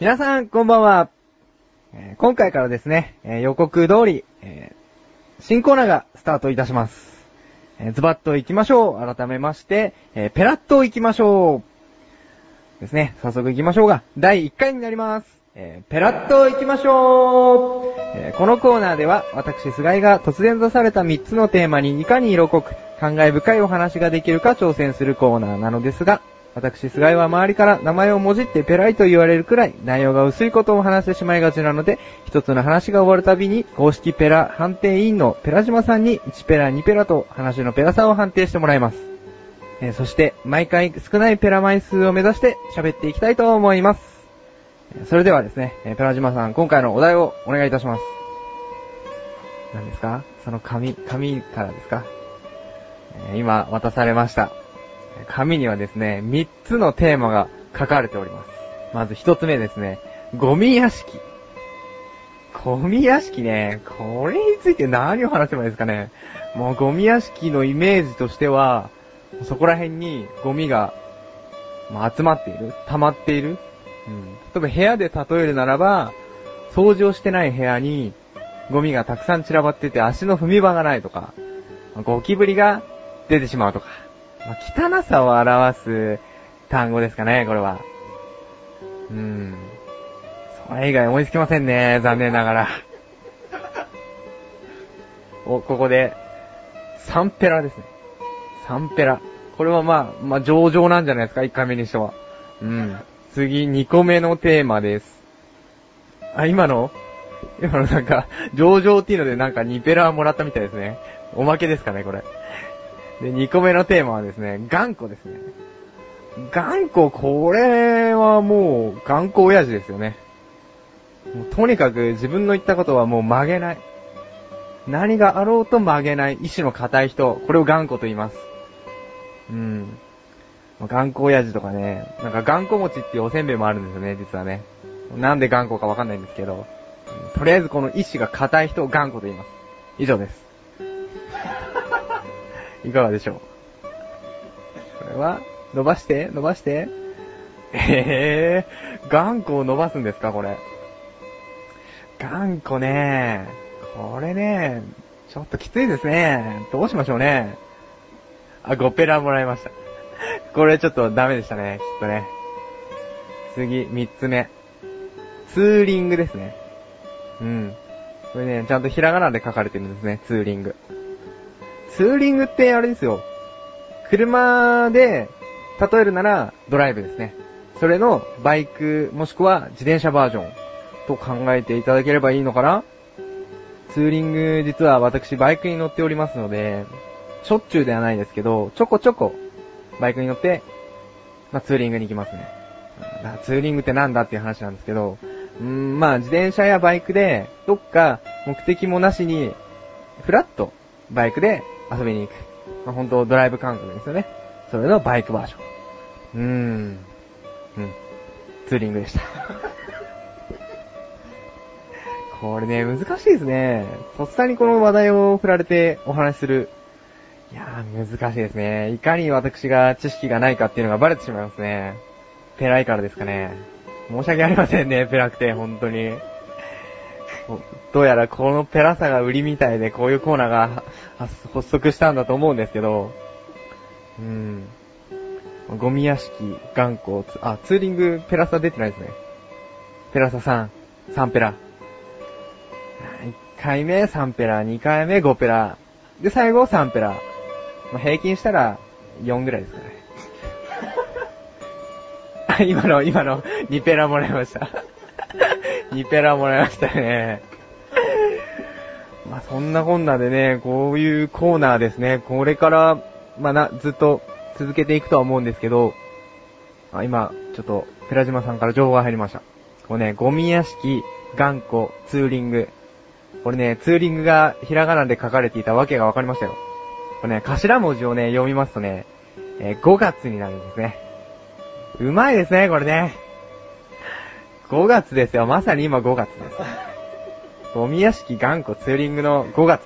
皆さん、こんばんは。えー今回からですね、えー予告通り、えー新コーナーがスタートいたします。えーズバッと行きましょう。改めまして、えーペラッと行きましょう。ですね、早速行きましょうが、第1回になります。えーペラッと行きましょう、えーこのコーナーでは、私、菅井が突然出された3つのテーマにいかに色濃く、感慨深いお話ができるか挑戦するコーナーなのですが、私、菅井は周りから名前をもじってペライと言われるくらい内容が薄いことを話してしまいがちなので、一つの話が終わるたびに公式ペラ判定委員のペラ島さんに1ペラ2ペラと話のペラさを判定してもらいます。えーそして、毎回少ないペラ枚数を目指して喋っていきたいと思います。それではですね、えーペラ島さん、今回のお題をお願いいたします。何ですか？その紙、紙からですか、えー今渡されました。紙にはですね、3つのテーマが書かれております。まず1つ目ですね、ゴミ屋敷。ゴミ屋敷ね、これについて何を話せばいいですかね。もうゴミ屋敷のイメージとしては、そこら辺にゴミが、まあ、集まっている溜まっているうん。例えば部屋で例えるならば、掃除をしてない部屋に、ゴミがたくさん散らばってて足の踏み場がないとか、ゴキブリが出てしまうとか、まあ、汚さを表す単語ですかね、これは。うん。それ以外思いつきませんね、残念ながら。お、ここで、サンペラですね。サンペラ。これはまあ、まあ上々なんじゃないですか、1回目にしては。うん。次、2個目のテーマです。あ、今の？今のなんか、上々っていうのでなんか2ペラもらったみたいですね。おまけですかね、これ。で、2個目のテーマはですね、頑固ですね。頑固、これはもう、頑固親父ですよね。もうとにかく自分の言ったことはもう曲げない。何があろうと曲げない意志の固い人、これを頑固と言います。うん。頑固親父とかね、なんか頑固餅っていうおせんべいもあるんですよね、実はね。なんで頑固かわかんないんですけど、とりあえずこの意志が固い人を頑固と言います。以上です。いかがでしょう？これは、伸ばして伸ばしてええー、頑固を伸ばすんですかこれ？頑固ねこれねちょっときついですね。どうしましょうね。あ、5ペラもらいました。これちょっとダメでしたね、きっとね。次、3つ目。ツーリングですね。うん。これね、ちゃんとひらがなで書かれてるんですね、ツーリング。ツーリングってあれですよ。車で、例えるならドライブですね。それのバイク、もしくは自転車バージョンと考えていただければいいのかなツーリング、実は私バイクに乗っておりますので、しょっちゅうではないですけど、ちょこちょこバイクに乗って、まあ、ツーリングに行きますね。ツーリングってなんだっていう話なんですけど、うん、まあ自転車やバイクで、どっか目的もなしに、フラッとバイクで遊びに行く。まあ本当ドライブ感覚ですよね。それのバイクバージョン。うーん。うん。ツーリングでした。これね、難しいですね。とっさにこの話題を振られてお話しする。いやー、難しいですね。いかに私が知識がないかっていうのがバレてしまいますね。ペラいからですかね。申し訳ありませんね、ペラくて、本当に。どうやらこのペラさが売りみたいで、こういうコーナーが発足したんだと思うんですけど、うん。ゴミ屋敷、頑固、あ、ツーリングペラサ出てないですね。ペラサ3、3ペラ。1回目3ペラ、2回目5ペラ。で、最後3ペラ。まあ、平均したら4ぐらいですかね。今の、今の、2ペラもらいました。2ペラもらいましたね。まあ、そんなこんなでね、こういうコーナーですね。これから、まあ、な、ずっと続けていくとは思うんですけど、あ今、ちょっと、寺島さんから情報が入りました。こうね、ゴミ屋敷、頑固、ツーリング。これね、ツーリングがひらがなで書かれていたわけがわかりましたよ。これね、頭文字をね、読みますとね、えー5月になるんですね。うまいですね、これね。5月ですよ。まさに今5月です。ゴミ屋敷頑固ツーリングの5月。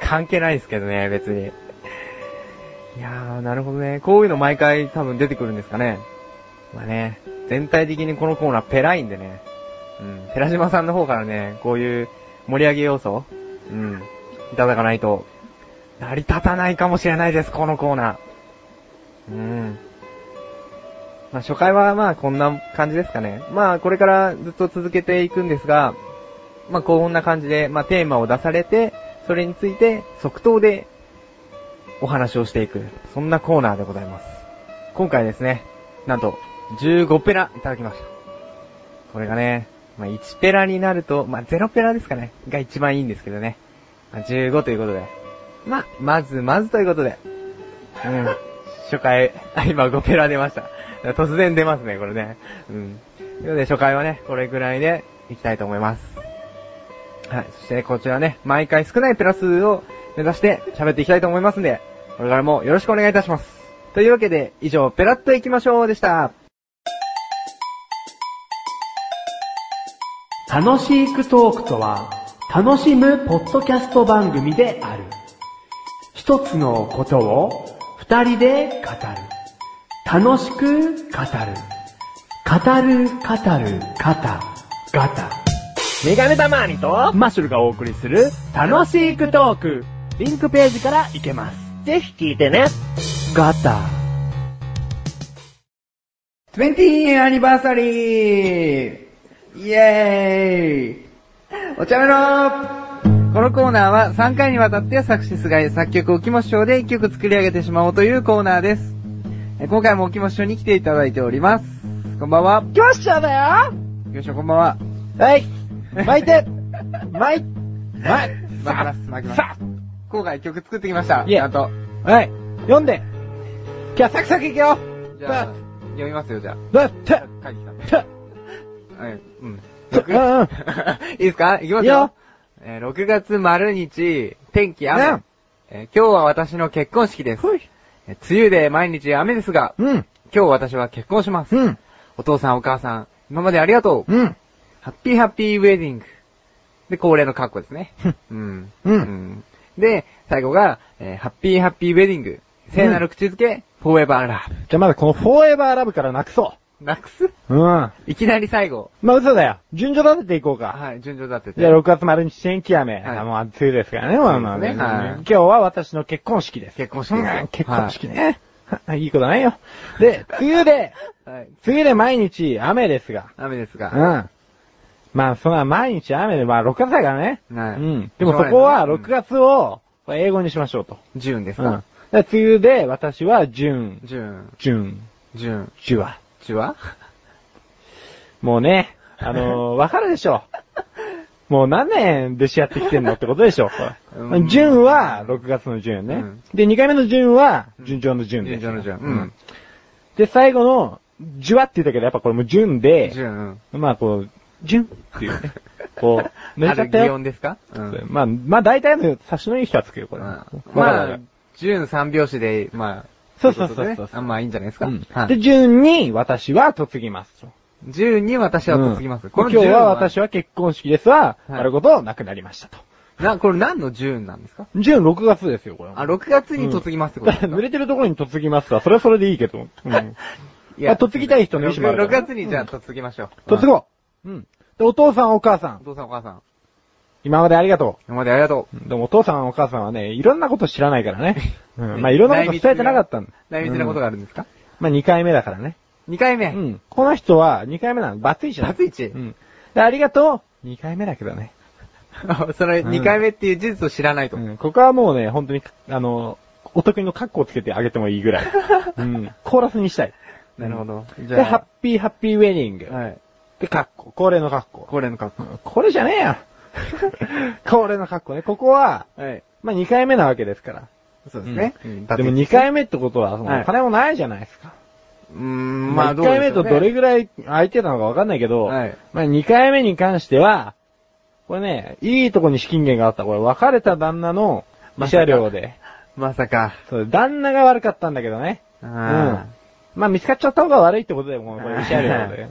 関係ないですけどね、別に。いやー、なるほどね。こういうの毎回多分出てくるんですかね。まあね、全体的にこのコーナーペラいんでね。うん。寺島さんの方からね、こういう盛り上げ要素うん。いただかないと、成り立たないかもしれないです、このコーナー。うん。まあ初回はまあこんな感じですかね。まあこれからずっと続けていくんですが、まあこんな感じで、まあテーマを出されて、それについて即答でお話をしていく、そんなコーナーでございます。今回ですね、なんと15ペラいただきました。これがね、まあ1ペラになると、まあ0ペラですかね、が一番いいんですけどね。まあ、15ということで。まあ、まずまずということで。うん。初回、あ、今5ペラ出ました。突然出ますね、これね。うん。ということで、初回はね、これぐらいでいきたいと思います。はい。そして、こちらね、毎回少ないペラ数を目指して喋っていきたいと思いますんで、これからもよろしくお願いいたします。というわけで、以上、ペラッといきましょうでした。楽しいクトークとは、楽しむポッドキャスト番組である。一つのことを二人で語る。楽しく語る。語る、語る、語、ガタ。メガネタマーニとマッシュルがお送りする楽しいクトーク。リンクページから行けます。ぜひ聞いてね。ガタ。20アニバーサリーイエーイお茶目のこのコーナーは3回にわたって作詞菅井作曲をきも師匠で1曲作り上げてしまおうというコーナーです。え今回もおきも師匠に来ていただいております。こんばんは。きましただよよいしょ、こんばんは。はい。巻いて巻い、巻い、巻きます、巻きます。さ今回曲作ってきました。いえちゃんと。はい。読んで。今日はサクサクいくよじゃあ、読みますよ、じゃあ。だって、書いてきた。た、はい、うん。た、うん。いいですか？いきますいいよよ。えー6月丸日、天気雨。うんえー今日は私の結婚式です。えー梅雨で毎日雨ですが、うん。今日私は結婚します。うん。お父さんお母さん、今までありがとう。うん。ハッピーハッピーウェディング。で、恒例の格好ですね。うん。うんで、最後が、えーハッピーハッピーウェディング。聖なる口づけ、フォーエバーラじゃあまだこのフォーエバーラブからなくそブ。なくす？う。うん。まいきなり最後。あ嘘だよ。順序立てていこうか。はい、順序立てて。じゃあ6月丸日天気雨。はいあもう梅雨ですからね、まあまあね。そうですねはい今日は私の結婚式です。結婚式ですようん結婚式ね。いいことないよ。で、梅雨で、はい。梅雨で毎日雨ですが。雨ですが。うん。まあ、そんな毎日雨で、まあ6月だからね。はいうん。でもそこは6月を英語にしましょうと。ジューンですうん。かで梅雨で私は準、ジューン。準、ジューン。ジュワ。ジュワもうね、あのー、わかるでしょ？もう何年弟子やってきてんの？ってことでしょ、順は6月の順ね。うんで、2回目の順は順調の順です。順調の順ううんん。で、最後の、じゅわって言ったけど、やっぱこれも順で、ジューン。まあこう、順っていうね。こう、抜いちゃったよあ。ですか？うん。まあ、まあ大体の差しのいい人はつくよ、これ。うんまあわかる、ジューン三拍子で、まあ。そうそうそうそうあまあいいんじゃないですか。うんはいで、順に私は嫁ぎますと。ジューンに私は嫁ぎます。うん今日は私は結婚式ですは、はいあることなくなりましたと。な、これ何のジューンなんですか？順6月ですよ、これ。あ、6月に嫁ぎますってことですか濡れてるところに嫁ぎますわ。それはそれでいいけど。うん。いまあ嫁ぎたい人の意思もあるから6月にじゃあ嫁ぎましょう。嫁ごう。うん。で、お父さんお母さん、お父さんお母さん。今までありがと今までありがとう。う。でもお父さんお母さんはね、いろんなこと知らないからね。うん。まあいろんなこと伝えてなかったんだ。内密なことが。があるんですか？まあ2回目だからね。?2 回目。うん。この人は2回目なの。バツイチだ。バツイチうん。で、ありがとう。2回目だけどね。それ2回目っていう事実を知らないと。うん。ここはもうね、本当に、あの、お得意のカッコをつけてあげてもいいぐらい。うん。コーラスにしたい。なるほど。じで、ハッピーハッピーウェディング。はい。で、カッコ。恒例のカッコ。これの格好。これじゃねえよ。恒例のカッコね。ここは、はい。まあ、2回目なわけですから。そうですね。うんでも2回目ってことは、そのはいお金もないじゃないですか。うーん、まあ、1回目とどれぐらい空いてたのかわかんないけど、はいまあ、2回目に関しては、これね、いいとこに資金源があった。これ、別れた旦那の慰謝料で。まさか。そう、旦那が悪かったんだけどね。あまあ、見つかっちゃった方が悪いってことで、もうこれ慰謝料で。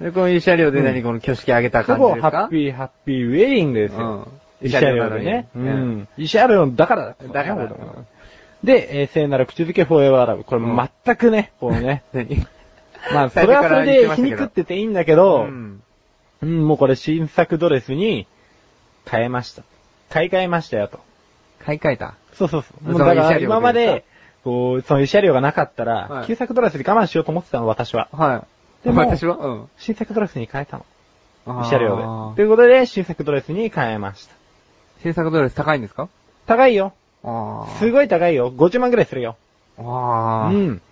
ー で、こういう車両で何この挙式上げた感じですか？ハッピーハッピーウェディングですよ。うん慰謝料でね。うん。慰謝料だからだからで、えー聖なる口づけフォーエバーラブ。これ全くね、こうね、何？まあ、それはそれで皮肉ってていいんだけど、うん。うん、もうこれ新作ドレスに変えました。買い替えましたよと。買い替えた？そうそうそう。もうだから今まで、こう、その慰謝料がなかったら、はい旧作ドレスで我慢しようと思ってたの、私は。はい。でも私は？うん。新作ドレスに変えたの。慰慰謝料で。ということで、新作ドレスに変えました。新作ドレス高いんですか？高いよ。あすごい高いよ。50万くらいするよ。あ。あうん。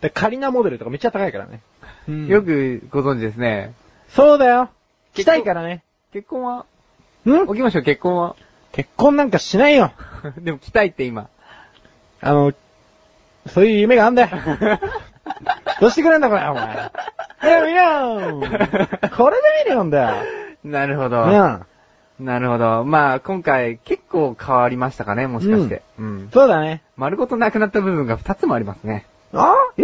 で、カリナモデルとかめっちゃ高いからね。うんよくご存知ですね。そうだよ。結したいからね。結婚は？ん？起きましょう、結婚は。結婚なんかしないよ。でも来たいって今。あの、そういう夢があんだよ。どうしてくれんだこれ、お前。いや、ミリオンこれでミリオンだよ。なるほど。うん。なるほど。まあ、今回結構変わりましたかね、もしかして。うん。そうだね。丸ごとなくなった部分が2つもありますね。あ？え？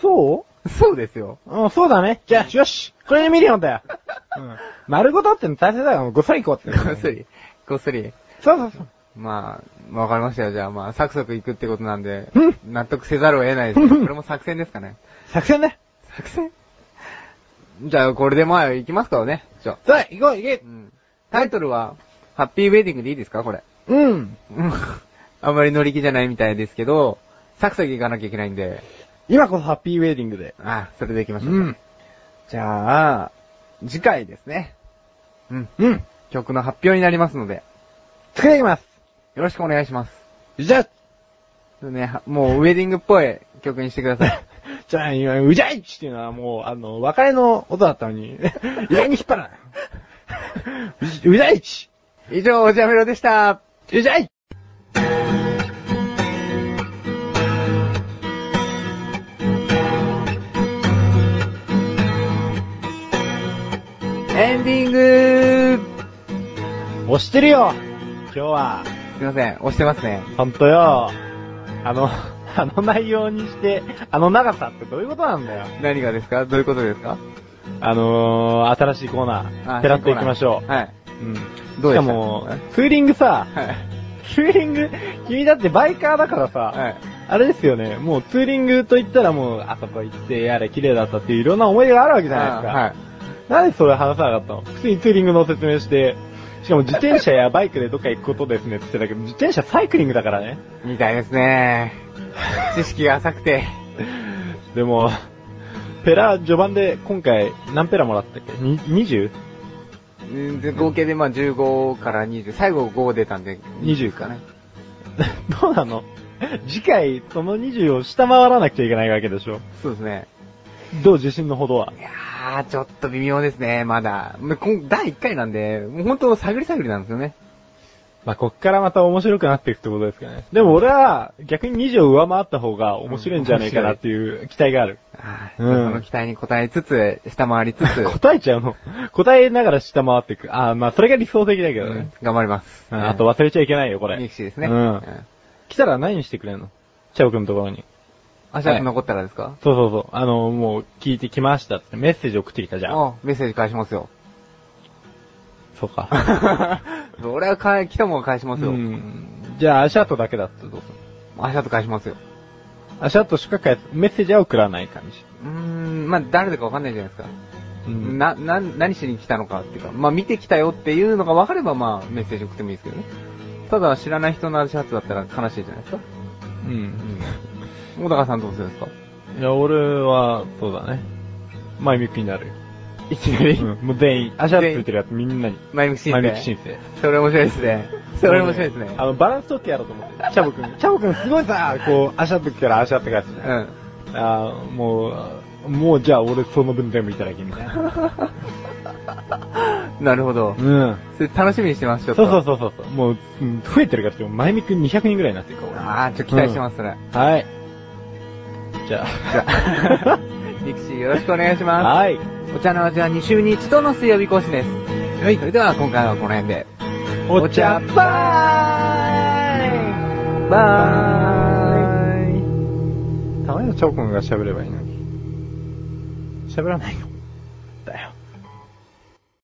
そう？そうですよ。うん、そうだね。じゃあ、よし。これでミリオンだよ。うん。丸ごとっての大切だよ。ごっそり行こうって。こっそ。り。こっそり。そうそうそう。まあ、わかりましたよ。じゃあまあ、サクサク行くってことなんでうん、納得せざるを得ないです。これも作戦ですかね。作戦ね。作戦？じゃあ、これでまあ、行きますからね。じゃあ。さあ、行こう、行けう。ん。タイトルは、ハッピーウェディングでいいですか？これ。うん。うん。あんまり乗り気じゃないみたいですけど、サクサク行かなきゃいけないんで、今こそハッピーウェディングで。あ、それで行きましょう。うん。じゃあ、次回ですね。うん。うん。曲の発表になりますので、作っていきます。よろしくお願いします。じゃあ、ね、はもうウェディングっぽい曲にしてください。じゃあ、今、うじゃいちっていうのはもう、あの、別れの音だったのに、意外に引っ張らない。ううじゃいち以上、おじゃめろでした。うじゃいエンディング押してるよ今日は、すいません、押してますね。ほんとよ。あの、あの内容にして、あの長さってどういうことなんだよ。何がですか？どういうことですか？あのー、新しいコーナー、ペラッといきましょう。はい。うん。どうしかも、ツーリングさ、はい。ツーリング、君だってバイカーだからさ、はい。あれですよね、もうツーリングと言ったらもう、あそこ行って、やれ、綺麗だったっていういろんな思い出があるわけじゃないですか。はい。なんでそれ話さなかったの？普通にツーリングの説明して、しかも自転車やバイクでどっか行くことですねって言ってたけど、自転車サイクリングだからね。みたいですね。知識が浅くて。でも、ペラ序盤で今回何ペラもらったっけ？に ?20? うんで合計でまあ15から20。最後5出たんで。20かね。どうなの？次回、その20を下回らなくちゃいけないわけでしょそうですね。どう？自信のほどはいやー、ちょっと微妙ですね、まだ。第1回なんで、もう本当探り探りなんですよね。まあ、こっからまた面白くなっていくってことですかね。でも俺は逆に20を上回った方が面白いんじゃねえかなっていう期待がある。あーうんその期待に応えつつ、下回りつつ、答えちゃうの答えながら下回っていく。ああ、まあそれが理想的だけどうんね。頑張ります。うんあと忘れちゃいけないよ、これ。ミクシーですね。うん来たら何してくれんの？チャオくんのところに。あ、シャツ残ったらですか？そうそうそう。あの、もう聞いてきましたってメッセージ送ってきたじゃん。あ、メッセージ返しますよ。そうか。俺はか来たもん返しますよ。うん。じゃあ、アシャートだけだったらどうするあ、シャツ返しますよ。アシャートしか返す、メッセージは送らない感じ。うーん、まあ、誰だかわかんないじゃないですか。うん。な、な、何しに来たのかっていうか、まあ、見てきたよっていうのが分かれば、まあ、メッセージ送ってもいいですけどね。ただ、知らない人のシャツだったら悲しいじゃないですか。うん。うん。小高さんどうするんですか？いや、俺は、そうだね。前向きになるよ。いきなり、うん。もう全員、アシャついてるやつみんなに。前向き申請。前向き申請。それ面白いですね。それ面白いですね。あの、バランス取ってやろうと思って。チャボくん。チャボくんすごいさ、こう、アシャート来たらアシャート返すじゃん。うん。あーもう、もうじゃあ俺その分全部いただきみたいな。なるほど。うん。それ楽しみにしてます、ちょっと。そうそうそうそう。もう、うん増えてるからって、前見くん200人ぐらいになってるから。あー、ちょっと期待してます、それ。はい。じゃあ、ミクシーよろしくお願いしあ。まはい。す。お茶の味は2週に1度の水曜日更新です。はい。それでは今回はこの辺で。お茶バイバイたまにはチョコンが喋ればいいのに。喋らないの